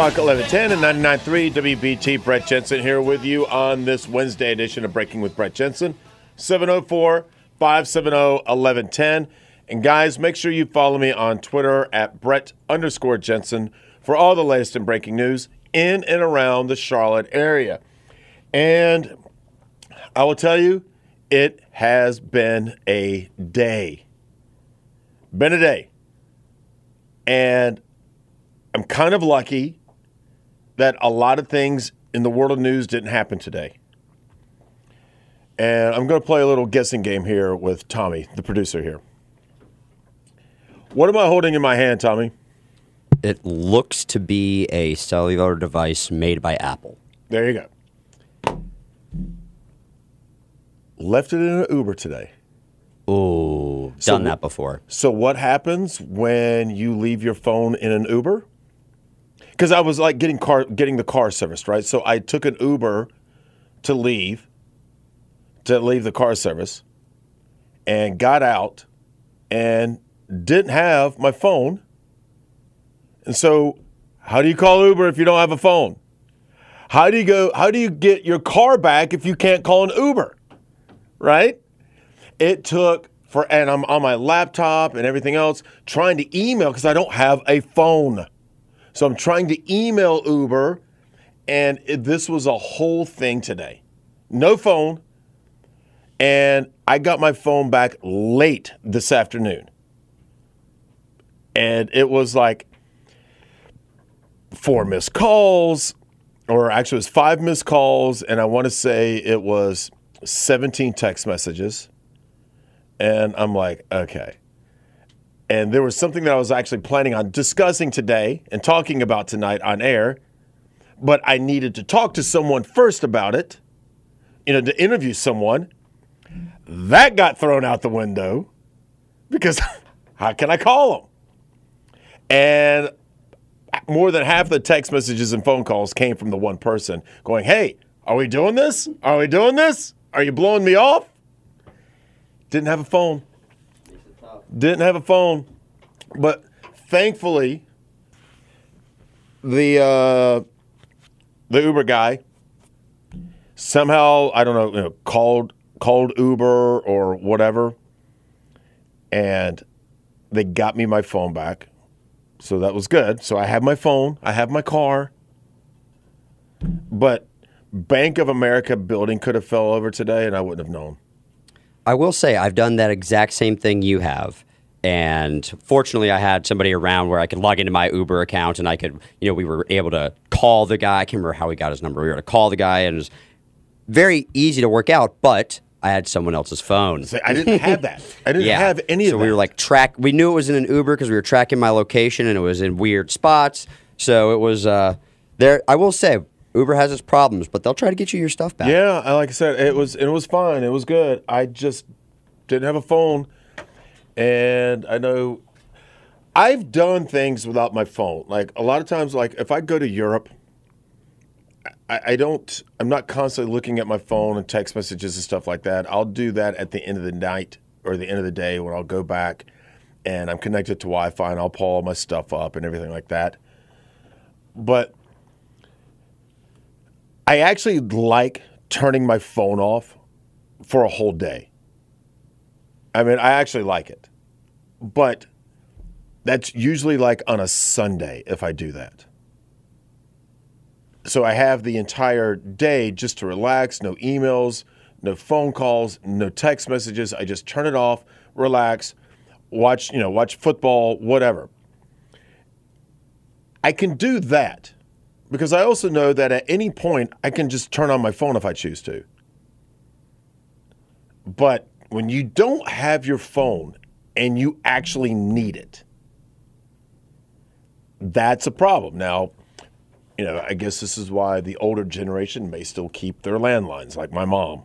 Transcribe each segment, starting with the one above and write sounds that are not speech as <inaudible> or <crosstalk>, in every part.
Talk 1110 and 99.3 WBT. Brett Jensen here with you on this Wednesday edition of Breaking with Brett Jensen. 704 570 1110. And guys, make sure you follow me on Twitter at Brett underscore Jensen for all the latest and breaking news in and around the Charlotte area. And I will tell you, it has been a day. Been a day. And I'm kind of lucky that a lot of things in the world of news didn't happen today. And I'm going to play a little guessing game here with Tommy, the producer here. What am I holding in my hand, Tommy? It looks to be a cellular device made by Apple. There you go. Left it in an Uber today. Oh, done wh- that before. So what happens when you leave your phone in an Uber? Because I was like getting car getting the car serviced, right? So I took an Uber to leave to leave the car service and got out and didn't have my phone. And so how do you call Uber if you don't have a phone? How do you go how do you get your car back if you can't call an Uber? Right? it took for and I'm on my laptop and everything else trying to email because I don't have a phone. So I'm trying to email Uber and it, this was a whole thing today. No phone. And I got my phone back late this afternoon. And it was like four missed calls, or actually, it was five missed calls. And I want to say it was 17 text messages. And I'm like, okay. And there was something that I was actually planning on discussing today and talking about tonight on air, but I needed to talk to someone first about it, you know, to interview someone. That got thrown out the window because <laughs> how can I call them? And more than half the text messages and phone calls came from the one person going, Hey, are we doing this? Are we doing this? Are you blowing me off? Didn't have a phone. Didn't have a phone. But thankfully, the uh, the Uber guy somehow I don't know, you know called called Uber or whatever, and they got me my phone back. So that was good. So I have my phone, I have my car, but Bank of America building could have fell over today, and I wouldn't have known. I will say I've done that exact same thing you have. And fortunately, I had somebody around where I could log into my Uber account and I could, you know, we were able to call the guy. I can't remember how we got his number. We were able to call the guy and it was very easy to work out, but I had someone else's phone. So I didn't have that. <laughs> I didn't have any so of that. we were like track. We knew it was in an Uber because we were tracking my location and it was in weird spots. So it was uh, there. I will say Uber has its problems, but they'll try to get you your stuff back. Yeah, like I said, it was it was fine. It was good. I just didn't have a phone, and I know I've done things without my phone. Like a lot of times, like if I go to Europe, I, I don't. I'm not constantly looking at my phone and text messages and stuff like that. I'll do that at the end of the night or the end of the day when I'll go back and I'm connected to Wi-Fi and I'll pull all my stuff up and everything like that. But I actually like turning my phone off for a whole day. I mean, I actually like it. But that's usually like on a Sunday if I do that. So I have the entire day just to relax, no emails, no phone calls, no text messages. I just turn it off, relax, watch, you know, watch football, whatever. I can do that because I also know that at any point I can just turn on my phone if I choose to. But when you don't have your phone and you actually need it, that's a problem. Now, you know, I guess this is why the older generation may still keep their landlines, like my mom.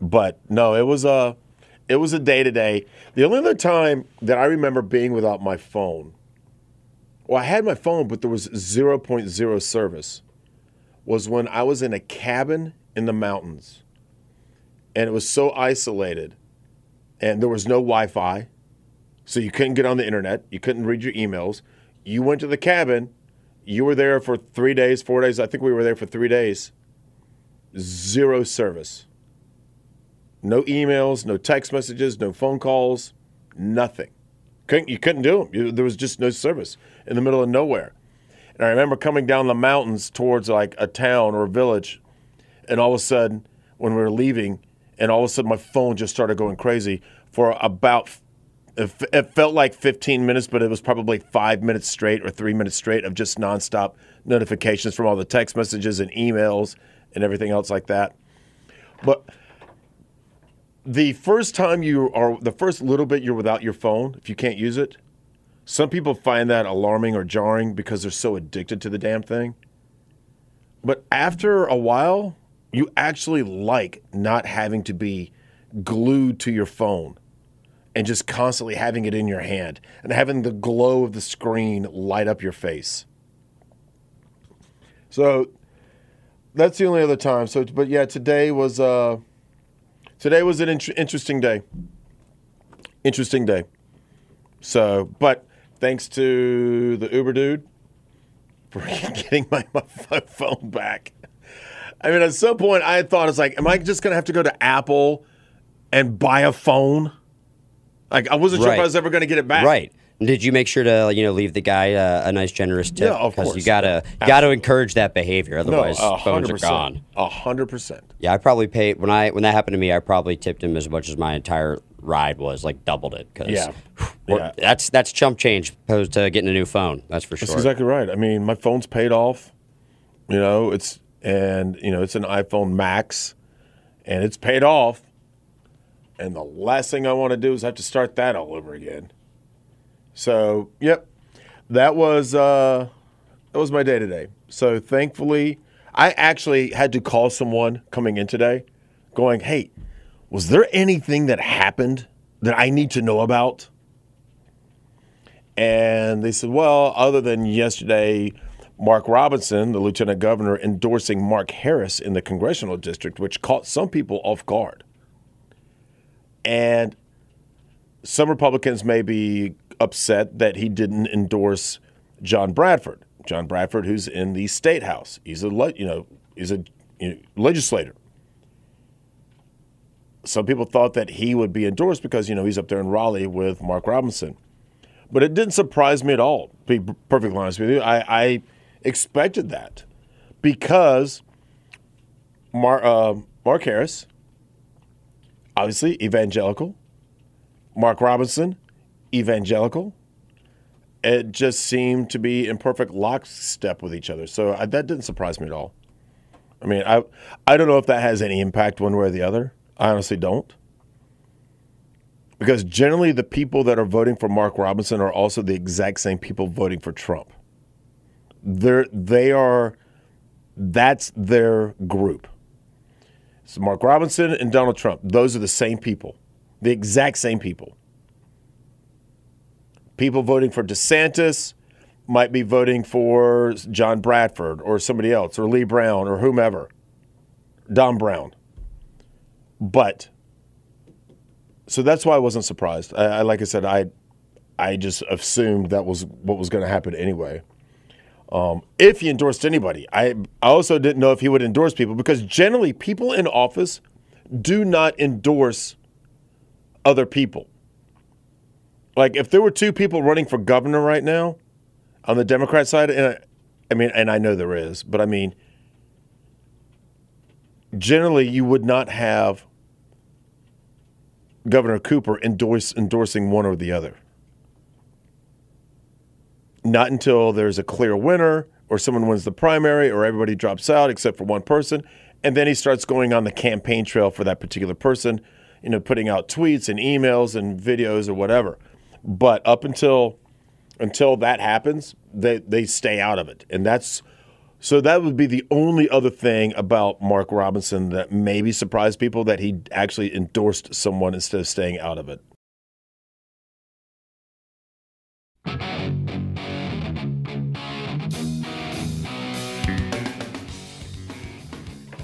But no, it was a, it was a day to day. The only other time that I remember being without my phone, well, I had my phone, but there was 0.0 service, was when I was in a cabin in the mountains, and it was so isolated, and there was no Wi-Fi, so you couldn't get on the internet, you couldn't read your emails. You went to the cabin, you were there for three days, four days. I think we were there for three days. Zero service. No emails, no text messages, no phone calls, nothing. Couldn't, you couldn't do them. There was just no service in the middle of nowhere. And I remember coming down the mountains towards like a town or a village, and all of a sudden, when we were leaving, and all of a sudden my phone just started going crazy for about it felt like 15 minutes, but it was probably five minutes straight or three minutes straight of just nonstop notifications from all the text messages and emails and everything else like that. But the first time you are, the first little bit you're without your phone, if you can't use it, some people find that alarming or jarring because they're so addicted to the damn thing. But after a while, you actually like not having to be glued to your phone and just constantly having it in your hand and having the glow of the screen light up your face. So that's the only other time. So, but yeah, today was uh, today was an in- interesting day. Interesting day. So, but thanks to the Uber dude for <laughs> getting my, my phone back. I mean, at some point, I thought it's like, am I just gonna have to go to Apple and buy a phone? Like, I wasn't sure if I was ever gonna get it back. Right. Did you make sure to you know leave the guy uh, a nice generous tip? Yeah, of course. you gotta you gotta encourage that behavior, otherwise no, phones are gone. A hundred percent. Yeah, I probably paid when I when that happened to me. I probably tipped him as much as my entire ride was, like doubled it. Cause Yeah. <sighs> Yeah. that's that's chump change opposed to getting a new phone. That's for sure. That's exactly right. I mean, my phone's paid off. You know, it's and you know it's an iPhone Max, and it's paid off. And the last thing I want to do is have to start that all over again. So, yep, that was uh, that was my day today. So thankfully, I actually had to call someone coming in today, going, "Hey, was there anything that happened that I need to know about?" And they said, well, other than yesterday, Mark Robinson, the lieutenant governor, endorsing Mark Harris in the congressional district, which caught some people off guard. And some Republicans may be upset that he didn't endorse John Bradford. John Bradford, who's in the state house, he's a you know he's a you know, legislator. Some people thought that he would be endorsed because you know he's up there in Raleigh with Mark Robinson. But it didn't surprise me at all. To be perfectly honest with you, I, I expected that because Mar, uh, Mark Harris, obviously evangelical, Mark Robinson, evangelical. It just seemed to be in perfect lockstep with each other. So I, that didn't surprise me at all. I mean, I I don't know if that has any impact one way or the other. I honestly don't because generally the people that are voting for Mark Robinson are also the exact same people voting for Trump. They're they are that's their group. So Mark Robinson and Donald Trump, those are the same people. The exact same people. People voting for DeSantis might be voting for John Bradford or somebody else or Lee Brown or whomever. Don Brown. But so that's why I wasn't surprised. I, I like I said, I I just assumed that was what was going to happen anyway. Um, if he endorsed anybody, I I also didn't know if he would endorse people because generally people in office do not endorse other people. Like if there were two people running for governor right now on the Democrat side, and I, I mean, and I know there is, but I mean, generally you would not have Governor Cooper endorse, endorsing one or the other. Not until there's a clear winner or someone wins the primary or everybody drops out except for one person. And then he starts going on the campaign trail for that particular person, you know, putting out tweets and emails and videos or whatever. But up until until that happens, they, they stay out of it. And that's so that would be the only other thing about Mark Robinson that maybe surprised people that he actually endorsed someone instead of staying out of it.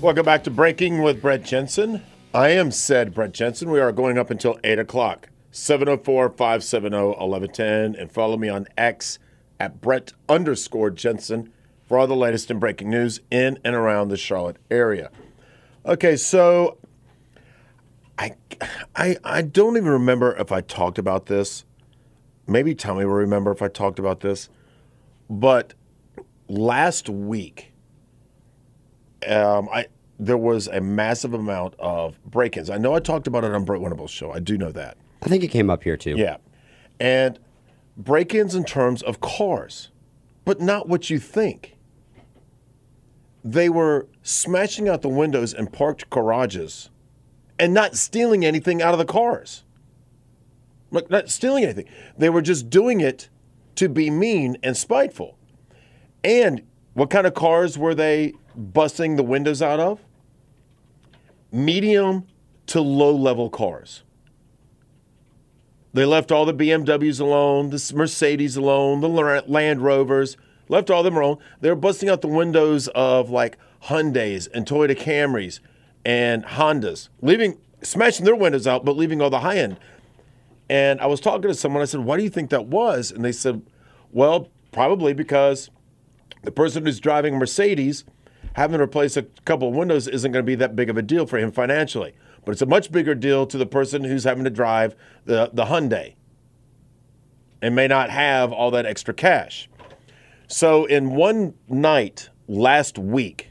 Welcome back to Breaking with Brett Jensen. I am said Brett Jensen. We are going up until 8 o'clock. 704 570 1110. And follow me on X at Brett underscore Jensen for all the latest and breaking news in and around the Charlotte area. Okay, so I, I, I don't even remember if I talked about this. Maybe Tommy will remember if I talked about this. But last week, um, I there was a massive amount of break-ins. I know I talked about it on Brett Winterble's show. I do know that. I think it came up here too. Yeah, and break-ins in terms of cars, but not what you think. They were smashing out the windows in parked garages and not stealing anything out of the cars. Like not stealing anything. They were just doing it to be mean and spiteful. And what kind of cars were they busting the windows out of? Medium to low level cars. They left all the BMWs alone, the Mercedes alone, the Land Rovers, left all them alone. They were busting out the windows of like Hyundais and Toyota Camrys and Hondas, leaving smashing their windows out, but leaving all the high end. And I was talking to someone. I said, "Why do you think that was?" And they said, "Well, probably because the person who's driving Mercedes having to replace a couple of windows isn't going to be that big of a deal for him financially, but it's a much bigger deal to the person who's having to drive the the Hyundai and may not have all that extra cash." So, in one night last week,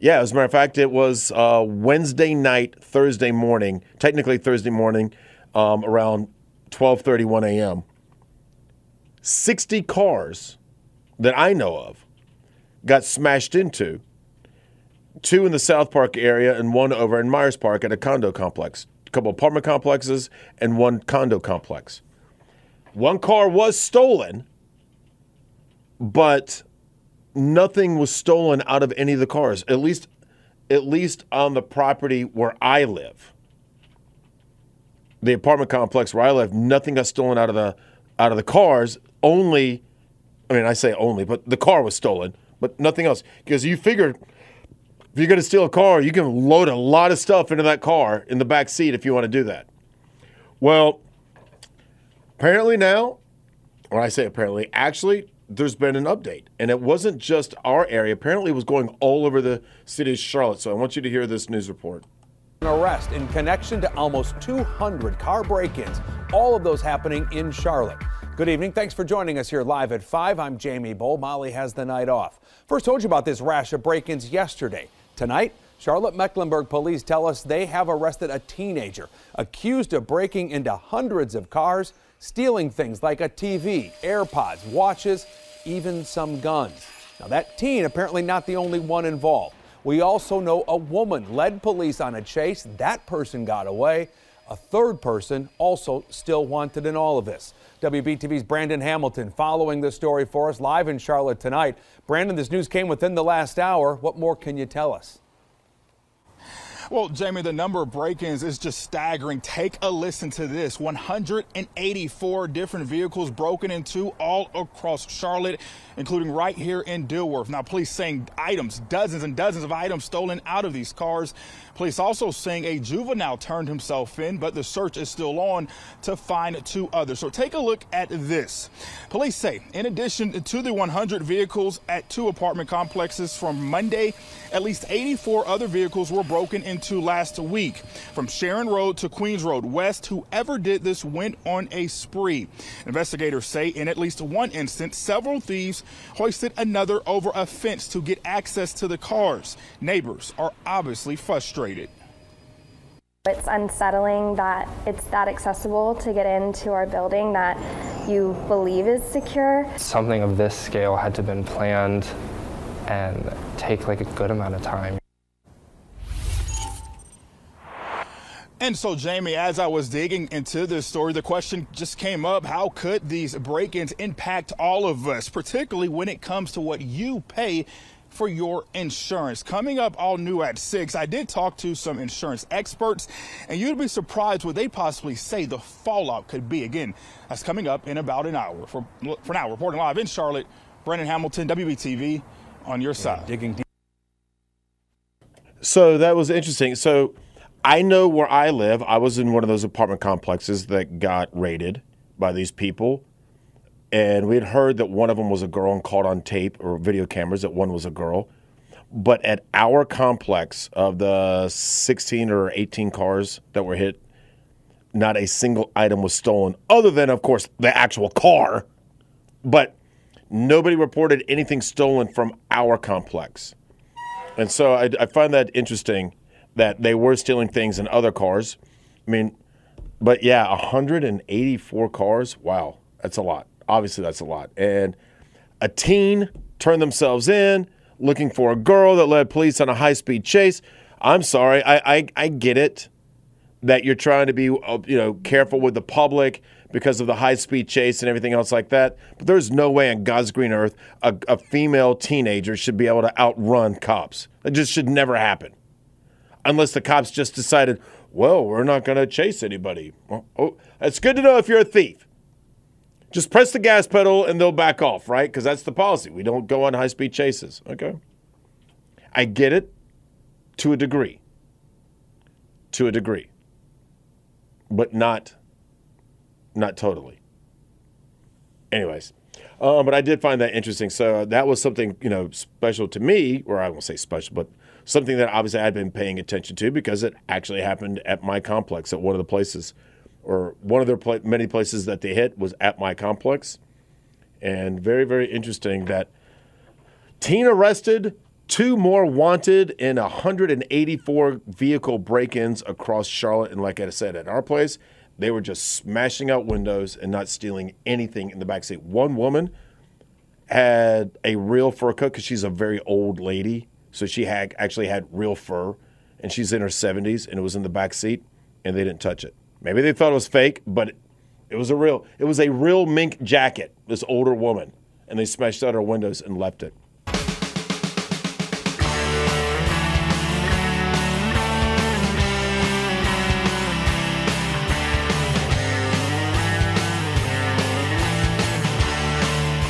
yeah, as a matter of fact, it was uh, Wednesday night, Thursday morning, technically Thursday morning, um, around 12:31 a.m. 60 cars that I know of got smashed into. Two in the South Park area and one over in Myers Park at a condo complex. A couple apartment complexes and one condo complex. One car was stolen, but nothing was stolen out of any of the cars. At least, at least on the property where I live, the apartment complex where I live, nothing got stolen out of the out of the cars. Only, I mean, I say only, but the car was stolen, but nothing else. Because you figured if you're going to steal a car, you can load a lot of stuff into that car in the back seat if you want to do that. Well, apparently now, when I say apparently, actually, there's been an update. And it wasn't just our area. Apparently, it was going all over the city of Charlotte. So I want you to hear this news report. An arrest in connection to almost 200 car break ins, all of those happening in Charlotte. Good evening. Thanks for joining us here live at 5. I'm Jamie Boll. Molly has the night off. First told you about this rash of break ins yesterday. Tonight, Charlotte Mecklenburg police tell us they have arrested a teenager accused of breaking into hundreds of cars, stealing things like a TV, AirPods, watches, even some guns. Now, that teen apparently not the only one involved. We also know a woman led police on a chase. That person got away. A third person also still wanted in all of this. WBTV's Brandon Hamilton following the story for us live in Charlotte tonight. Brandon, this news came within the last hour. What more can you tell us? Well, Jamie, the number of break ins is just staggering. Take a listen to this 184 different vehicles broken into all across Charlotte, including right here in Dilworth. Now, police saying items, dozens and dozens of items stolen out of these cars. Police also saying a juvenile turned himself in, but the search is still on to find two others. So take a look at this. Police say, in addition to the 100 vehicles at two apartment complexes from Monday, at least 84 other vehicles were broken into last week. From Sharon Road to Queens Road West, whoever did this went on a spree. Investigators say in at least one instance, several thieves hoisted another over a fence to get access to the cars. Neighbors are obviously frustrated. It's unsettling that it's that accessible to get into our building that you believe is secure. Something of this scale had to have been planned and take like a good amount of time. And so, Jamie, as I was digging into this story, the question just came up how could these break ins impact all of us, particularly when it comes to what you pay for your insurance. Coming up all new at 6, I did talk to some insurance experts, and you'd be surprised what they possibly say the fallout could be. Again, that's coming up in about an hour. For, for now, reporting live in Charlotte, Brandon Hamilton, WBTV, on your side. Digging deep. So that was interesting. So I know where I live. I was in one of those apartment complexes that got raided by these people. And we had heard that one of them was a girl and caught on tape or video cameras that one was a girl. But at our complex of the 16 or 18 cars that were hit, not a single item was stolen, other than, of course, the actual car. But nobody reported anything stolen from our complex. And so I, I find that interesting that they were stealing things in other cars. I mean, but yeah, 184 cars. Wow, that's a lot. Obviously, that's a lot. And a teen turned themselves in looking for a girl that led police on a high speed chase. I'm sorry, I, I, I get it that you're trying to be uh, you know careful with the public because of the high speed chase and everything else like that. But there's no way on God's green earth a, a female teenager should be able to outrun cops. It just should never happen, unless the cops just decided, well, we're not going to chase anybody. Well, oh, it's good to know if you're a thief. Just press the gas pedal and they'll back off, right? Because that's the policy. We don't go on high speed chases. Okay. I get it to a degree. To a degree. But not not totally. Anyways, um, but I did find that interesting. So that was something you know special to me, or I won't say special, but something that obviously I'd been paying attention to because it actually happened at my complex at one of the places, or one of their many places that they hit was at my complex, and very very interesting that teen arrested, two more wanted in 184 vehicle break-ins across Charlotte, and like I said, at our place they were just smashing out windows and not stealing anything in the back seat. One woman had a real fur coat because she's a very old lady, so she had actually had real fur, and she's in her 70s, and it was in the back seat, and they didn't touch it. Maybe they thought it was fake, but it, was a real. It was a real mink jacket. This older woman, and they smashed out her windows and left it.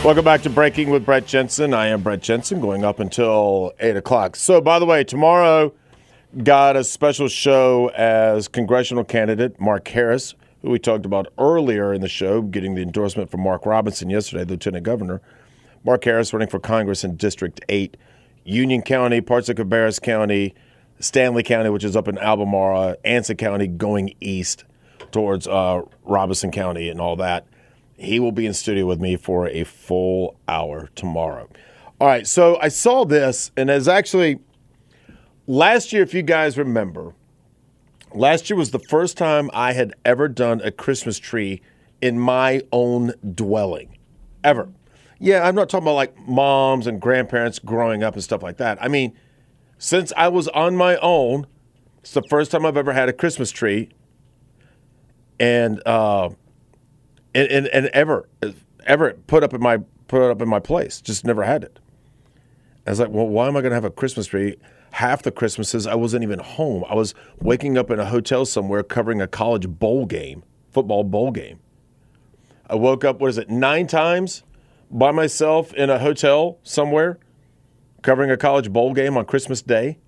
Welcome back to Breaking with Brett Jensen. I am Brett Jensen, going up until 8 o'clock. So, by the way, tomorrow got a special show as congressional candidate Mark Harris, who we talked about earlier in the show, getting the endorsement from Mark Robinson yesterday, Lieutenant Governor. Mark Harris running for Congress in District 8, Union County, parts of Cabarrus County, Stanly County, which is up in Albemarle, Anson County going east towards uh, Robeson County and all that. He will be in studio with me for a full hour tomorrow. All right, so I saw this, and as actually last year, if you guys remember, last year was the first time I had ever done a Christmas tree in my own dwelling, ever. Yeah, I'm not talking about like moms and grandparents growing up and stuff like that. I mean, since I was on my own, it's the first time I've ever had a Christmas tree. And uh, and, and, and ever ever put up in my put up in my place. Just never had it. I was like, well, why am I going to have a Christmas tree? Half the Christmases I wasn't even home. I was waking up in a hotel somewhere covering a college bowl game, football bowl game. I woke up, what is it, nine times by myself in a hotel somewhere covering a college bowl game on Christmas Day.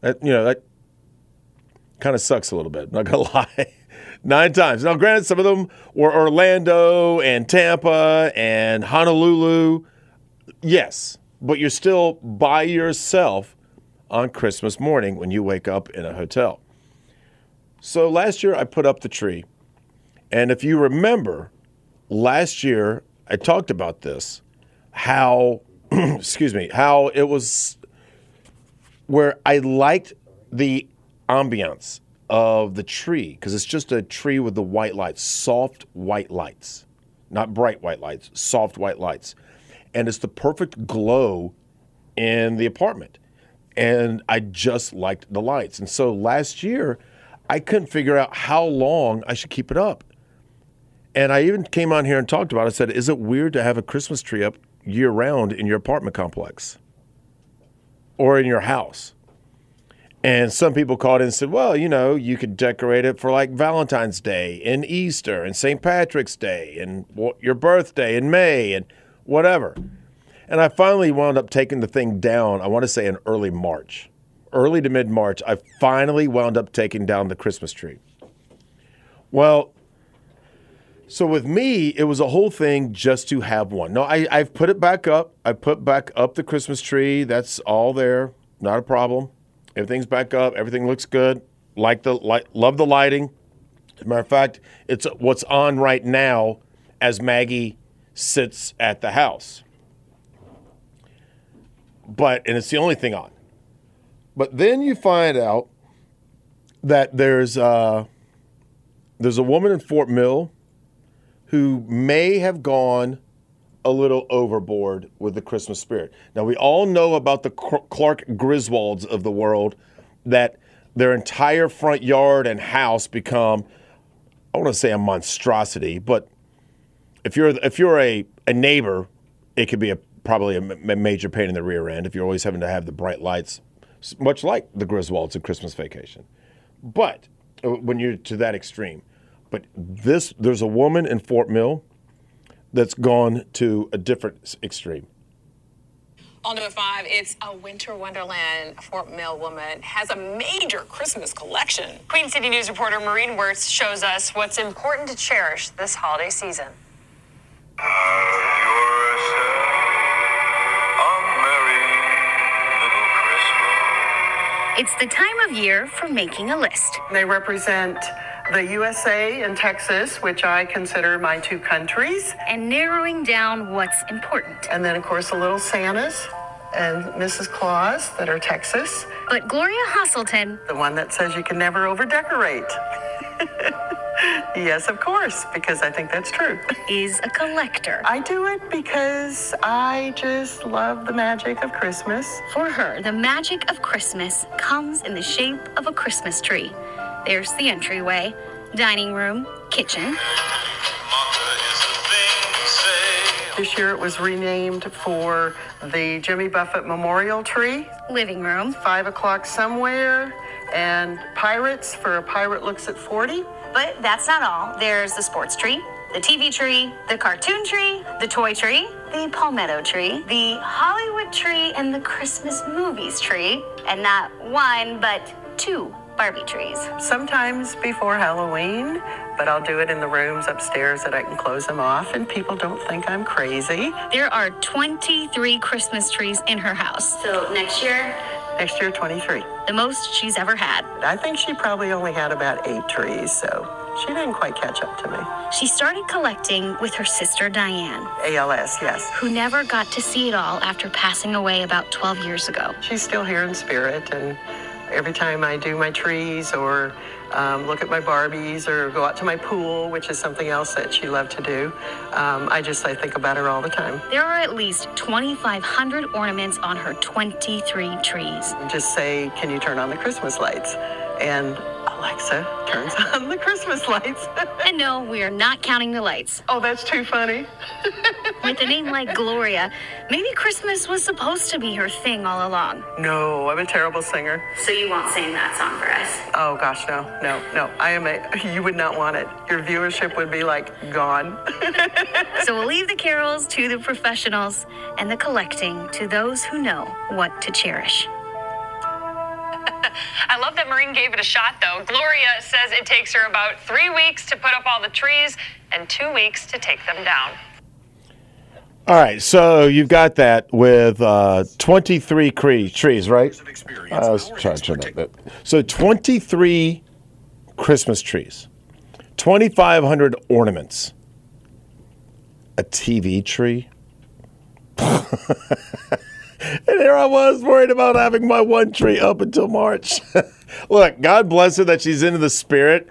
That, you know, that kind of sucks a little bit, not going <laughs> to lie nine times. Now, granted, some of them were Orlando and Tampa and Honolulu. Yes, but you're still by yourself on Christmas morning when you wake up in a hotel. So last year I put up the tree. And if you remember, last year I talked about this how, <clears throat> excuse me, how it was where I liked the ambiance of the tree because it's just a tree with the white lights, soft white lights, not bright white lights, soft white lights. And it's the perfect glow in the apartment. And I just liked the lights. And so last year, I couldn't figure out how long I should keep it up. And I even came on here and talked about it. I said, Is it weird to have a Christmas tree up year round in your apartment complex or in your house? And some people called in and said, well, you know, you could decorate it for like Valentine's Day and Easter and St. Patrick's Day and your birthday in May and whatever. And I finally wound up taking the thing down, I want to say in early March. Early to mid March, I finally wound up taking down the Christmas tree. Well, So with me, it was a whole thing just to have one. No, I, I've put it back up. I put back up the Christmas tree. That's all there. Not a problem. Everything's back up. Everything looks good. Like the light, love the lighting. As a matter of fact, it's what's on right now as Maggie sits at the house. But and it's the only thing on. But then you find out that there's uh, there's a woman in Fort Mill who may have gone a little overboard with the Christmas spirit. Now we all know about the Clark Griswolds of the world that their entire front yard and house become I want to say a monstrosity, but if you're if you're a, a neighbor, it could be a probably a major pain in the rear end if you're always having to have the bright lights, much like the Griswolds at Christmas Vacation. But uh, when you're to that extreme, but this there's a woman in Fort Mill that's gone to a different extreme. On number five, it's a winter wonderland. Fort Mill woman has a major Christmas collection. Queen City News reporter Maureen Wirtz shows us what's important to cherish this holiday season. It's the time of year for making a list. They represent the USA and Texas, which I consider my two countries. And narrowing down what's important. And then, of course, the little Santas and Mrs. Claus that are Texas. But Gloria Hasselton, the one that says you can never overdecorate. <laughs> yes, of course, because I think that's true. Is a collector. I do it because I just love the magic of Christmas. For her, the magic of Christmas comes in the shape of a Christmas tree. There's the entryway, dining room, kitchen. This year it was renamed for the Jimmy Buffett Memorial Tree. Living room. Five o'clock somewhere. And Pirates for a pirate looks at 40. But that's not all. There's the sports tree, the TV tree, the cartoon tree, the toy tree, the palmetto tree, the Hollywood tree, and the Christmas movies tree. And not one, but two Barbie trees. Sometimes before Halloween, but I'll do it in the rooms upstairs that I can close them off and people don't think I'm crazy. There are 23 Christmas trees in her house. So next year, Next year, 23. The most she's ever had. I think she probably only had about eight trees, so she didn't quite catch up to me. She started collecting with her sister Diane. ALS, yes. Who never got to see it all after passing away about 12 years ago. She's still here in spirit, and every time I do my trees or um, look at my Barbies or go out to my pool, which is something else that she loved to do. Um, I just I think about her all the time. There are at least 2,500 ornaments on her 23 trees. Just say, can you turn on the Christmas lights? And Alexa turns <laughs> on the Christmas lights. and no, we are not counting the lights. Oh, that's too funny. <laughs> With a name like Gloria, maybe Christmas was supposed to be her thing all along. No, I'm a terrible singer. So you won't sing that song for us? Oh gosh, no, no, no. I am a. <laughs> You would not want it. Your viewership would be like gone. so we'll leave the carols to the professionals and the collecting to those who know what to cherish. <laughs> I love that Maureen gave it a shot, though. Gloria says it takes her about three weeks to put up all the trees and two weeks to take them down. All right, so you've got that with uh, 23 cre- trees, right? I was trying to turn that. So 23 Christmas trees, 2,500 ornaments, a TV tree. <laughs> and here I was worried about having my one tree up until March. <laughs> Look, God bless her that she's into the spirit.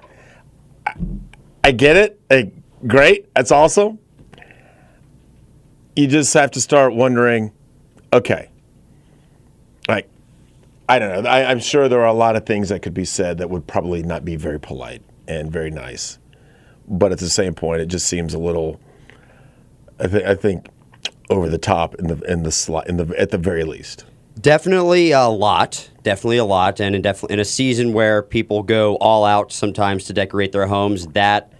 I, I get it. Great. That's awesome. You just have to start wondering okay, like, I don't know. I, I'm sure there are a lot of things that could be said that would probably not be very polite and very nice. But at the same point, it just seems a little. I, th- I think over the top in the in the slot in the at the very least. Definitely a lot. Definitely a lot, and in, def- in a season where people go all out sometimes to decorate their homes, that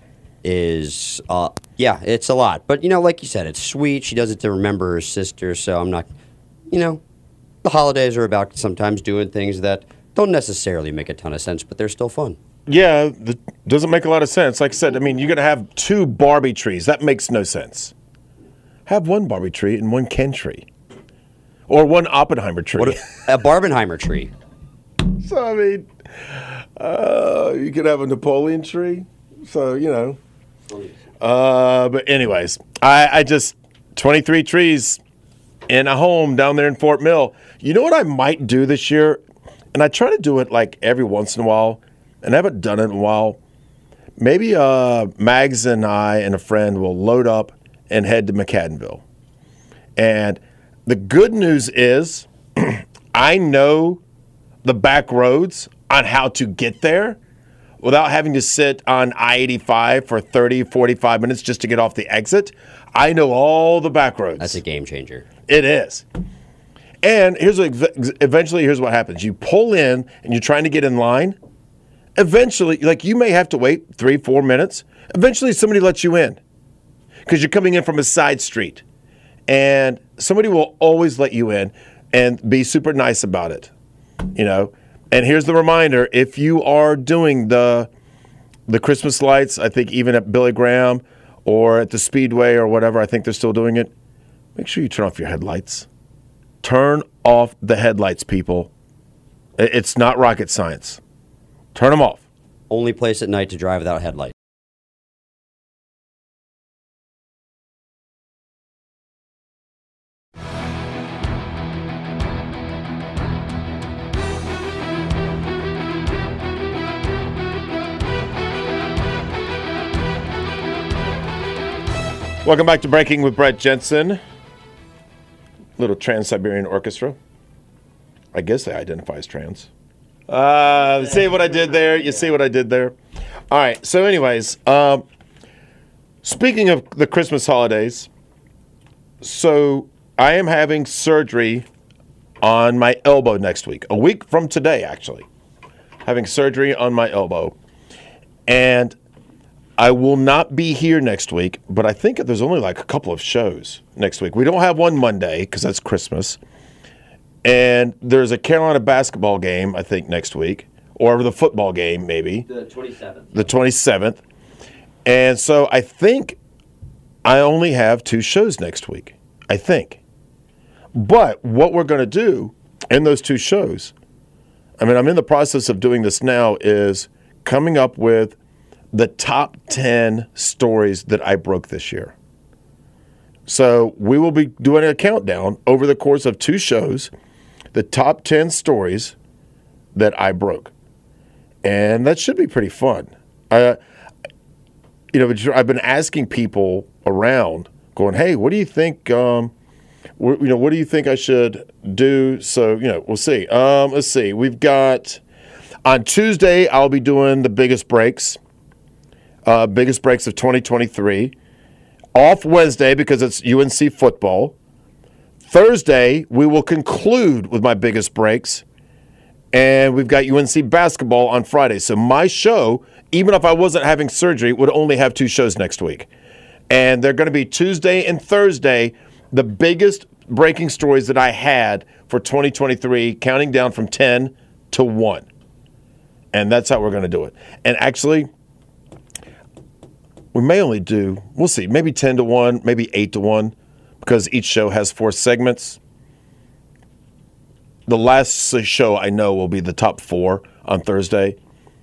is, uh, yeah, it's a lot. But you know, like you said, it's sweet. She does it to remember her sister. So I'm not, you know, the holidays are about sometimes doing things that don't necessarily make a ton of sense, but they're still fun. Yeah, the, doesn't make a lot of sense. Like I said, I mean, you're going to have two Barbie trees. That makes no sense. Have one Barbie tree and one Ken tree, or one Oppenheimer tree. What a, a Barbenheimer tree. <laughs> so I mean, uh, you could have a Napoleon tree. So you know. Uh, but anyways, I, I just 23 trees in a home down there in Fort Mill. You know what I might do this year? And I try to do it like every once in a while, and I haven't done it in a while. Maybe uh, Mags and I and a friend will load up and head to McAdenville. And the good news is, <clears throat> I know the back roads on how to get there without having to sit on I 85 for 30, 45 minutes just to get off the exit. I know all the back roads. That's a game changer. It is. And here's what, eventually here's what happens. You pull in and you're trying to get in line. Eventually, like you may have to wait three, four minutes. Eventually, somebody lets you in because you're coming in from a side street. And somebody will always let you in and be super nice about it. You know? And here's the reminder if you are doing the the Christmas lights, I think even at Billy Graham or at the Speedway or whatever, I think they're still doing it. Make sure you turn off your headlights. Turn off the headlights, people. It's not rocket science. Turn them off. Only place at night to drive without headlights. Welcome back to Breaking with Brett Jensen. Little Trans Siberian Orchestra. I guess they identify as trans. Uh, see what I did there? You see what I did there? All right. So, anyways, um, speaking of the Christmas holidays, so I am having surgery on my elbow next week. A week from today, actually. Having surgery on my elbow. And I will not be here next week, but I think there's only like a couple of shows next week. We don't have one Monday because that's Christmas. And there's a Carolina basketball game, I think, next week, or the football game, maybe. The 27th. The 27th. And so I think I only have two shows next week. I think. But what we're going to do in those two shows, I mean, I'm in the process of doing this now, is coming up with the top 10 stories that I broke this year. So we will be doing a countdown over the course of two shows, the top 10 stories that I broke. And that should be pretty fun. Uh, you know, I've been asking people around, going, "Hey, what do you think? Um, you know, what do you think I should do?" So, you know, we'll see. Um, let's see. We've got on Tuesday. I'll be doing the biggest breaks uh, biggest breaks of 2023. Off Wednesday because it's UNC football. Thursday, we will conclude with my biggest breaks. And we've got UNC basketball on Friday. So my show, even if I wasn't having surgery, would only have two shows next week. And they're going to be Tuesday and Thursday, the biggest breaking stories that I had for 2023, counting down from 10 to 1. And that's how we're going to do it. And actually, we may only do, we'll see, maybe 10 to 1, maybe 8 to 1, because each show has four segments. The last show I know will be the top four on Thursday.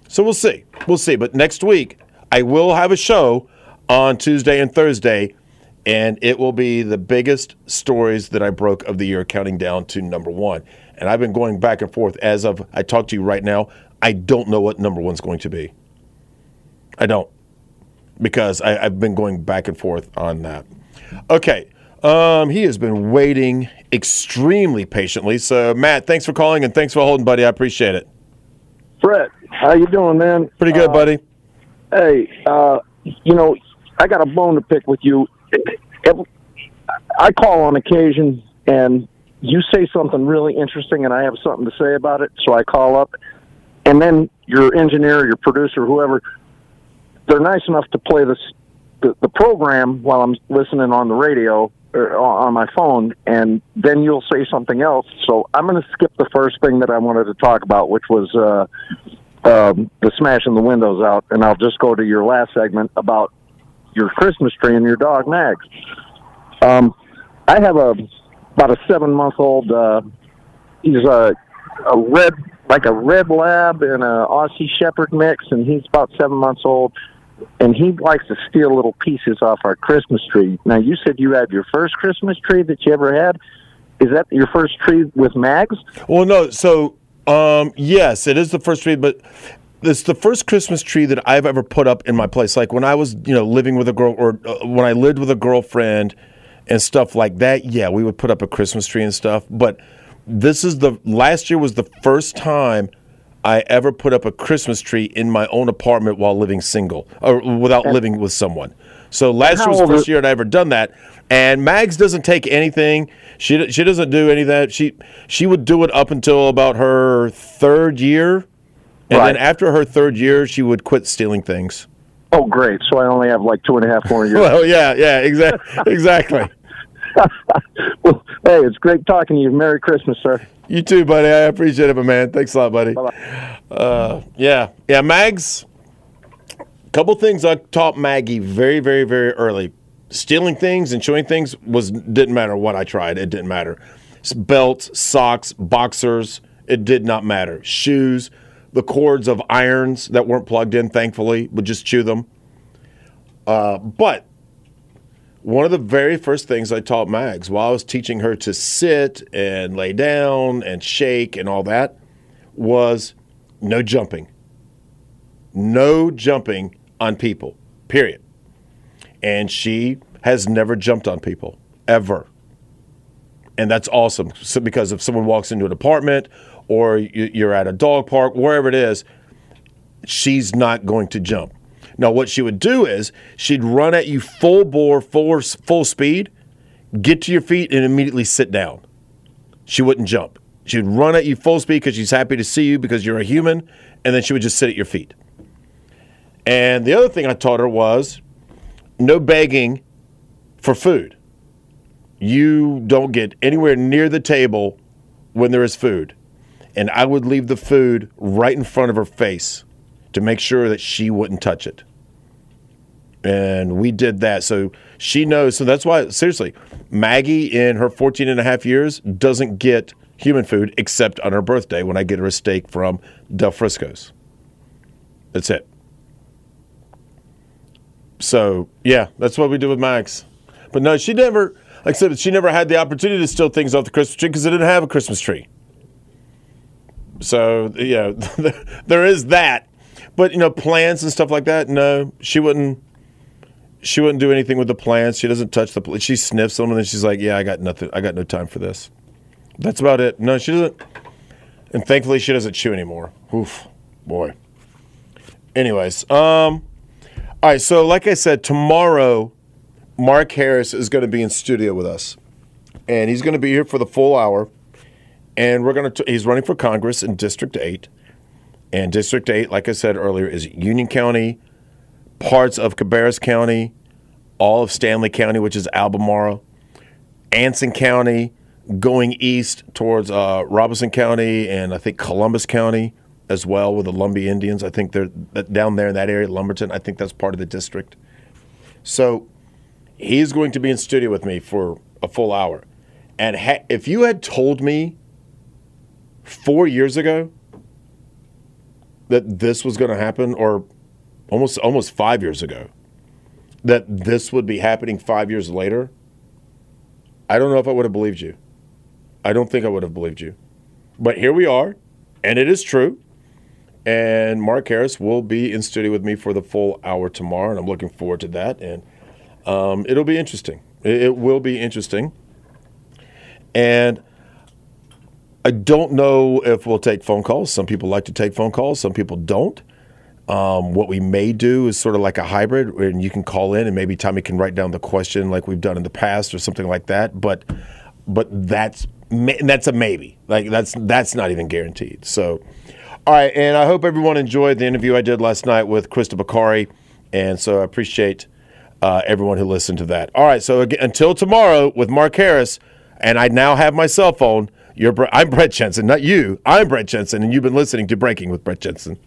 So we'll see. We'll see. But next week, I will have a show on Tuesday and Thursday, and it will be the biggest stories that I broke of the year, counting down to number one. And I've been going back and forth as of I talk to you right now. I don't know what number one's going to be. I don't because I, have been going back and forth on that. Okay. Um, he has been waiting extremely patiently. So, Matt, thanks for calling and thanks for holding, buddy. I appreciate it. Brett, how you doing, man? Pretty good, uh, buddy. Hey, uh, you know, I got a bone to pick with you. I call on occasion, and you say something really interesting, and I have something to say about it, so I call up, and then your engineer, your producer, whoever they're nice enough to play this the, the program while I'm listening on the radio or on my phone, and then you'll say something else. So I'm going to skip the first thing that I wanted to talk about, which was uh, um, the smashing the windows out, and I'll just go to your last segment about your Christmas tree and your dog Mags. Um, I have a about a seven month old. Uh, he's a a red like a red lab and a Aussie Shepherd mix, and he's about seven months old. And he likes to steal little pieces off our Christmas tree. Now, you said you had your first Christmas tree that you ever had. Is that your first tree with Mags? Well, no. So, um, yes, it is the first tree, but it's the first Christmas tree that I've ever put up in my place. Like when I was, you know, living with a girl, or uh, when I lived with a girlfriend, and stuff like that. Yeah, we would put up a Christmas tree and stuff. But this is the last year was the first time I ever put up a Christmas tree in my own apartment while living single or without living with someone. So last year was the first year I'd ever done that. And Mags doesn't take anything. She she doesn't do any of that. She she would do it up until about her third year, and Right. then after her third year, she would quit stealing things. Oh, great! So I only have like two and a half more years. <laughs> Well, yeah, yeah, <laughs> exactly, exactly. <laughs> well, hey, it's great talking to you. Merry Christmas, sir. You too, buddy. I appreciate it, my man. Thanks a lot, buddy. Uh, yeah, yeah, Mags. Couple things I taught Maggie very, very, very early. Stealing things and chewing things was didn't matter what I tried. It didn't matter. Belts, socks, boxers. It did not matter. Shoes, the cords of irons that weren't plugged in. Thankfully, would just chew them. Uh, but one of the very first things I taught Mags while I was teaching her to sit and lay down and shake and all that was no jumping. No jumping on people, period. And she has never jumped on people, ever. And that's awesome so because if someone walks into an apartment or you- you're at a dog park, wherever it is, she's not going to jump. Now, what she would do is she'd run at you full bore, full, full speed, get to your feet, and immediately sit down. She wouldn't jump. She'd run at you full speed because she's happy to see you because you're a human, and then she would just sit at your feet. And the other thing I taught her was no begging for food. You don't get anywhere near the table when there is food. And I would leave the food right in front of her face to make sure that she wouldn't touch it. And we did that. So she knows. So that's why, seriously, Maggie in her 14 and a half years doesn't get human food except on her birthday when I get her a steak from Del Frisco's. That's it. So, yeah, that's what we do with Mags. But no, she never, like I said, she never had the opportunity to steal things off the Christmas tree because they didn't have a Christmas tree. So, yeah, <laughs> there is that. But, you know, plants and stuff like that, no, she wouldn't. She wouldn't do anything with the plants. She doesn't touch the. She sniffs them and then she's like, "Yeah, I got nothing. I got no time for this." That's about it. No, she doesn't. And thankfully, she doesn't chew anymore. Oof, boy. Anyways, um, all right. So, like I said, tomorrow, Mark Harris is going to be in studio with us, and he's going to be here for the full hour. And we're going to. He's running for Congress in District Eight, and District Eight, like I said earlier, is Union County, parts of Cabarrus County, all of Stanly County, which is Albemarle, Anson County, going east towards uh, Robeson County, and I think Columbus County as well with the Lumbee Indians. I think they're down there in that area, Lumberton. I think that's part of the district. So he's going to be in studio with me for a full hour. And ha- if you had told me four years ago that this was going to happen, or almost almost five years ago, that this would be happening five years later, I don't know if I would have believed you. I don't think I would have believed you. But here we are, and it is true. And Mark Harris will be in studio with me for the full hour tomorrow, and I'm looking forward to that. And um, it'll be interesting. It, it will be interesting. And I don't know if we'll take phone calls. Some people like to take phone calls, some people don't. Um, what we may do is sort of like a hybrid, and you can call in, and maybe Tommy can write down the question like we've done in the past, or something like that. But, but that's that's a maybe. Like that's that's not even guaranteed. So, all right, and I hope everyone enjoyed the interview I did last night with Krista Bakari, and so I appreciate uh, everyone who listened to that. All right, so again, until tomorrow with Mark Harris, and I now have my cell phone. You're Bre- I'm Brett Jensen, not you. I'm Brett Jensen, and you've been listening to Breaking with Brett Jensen.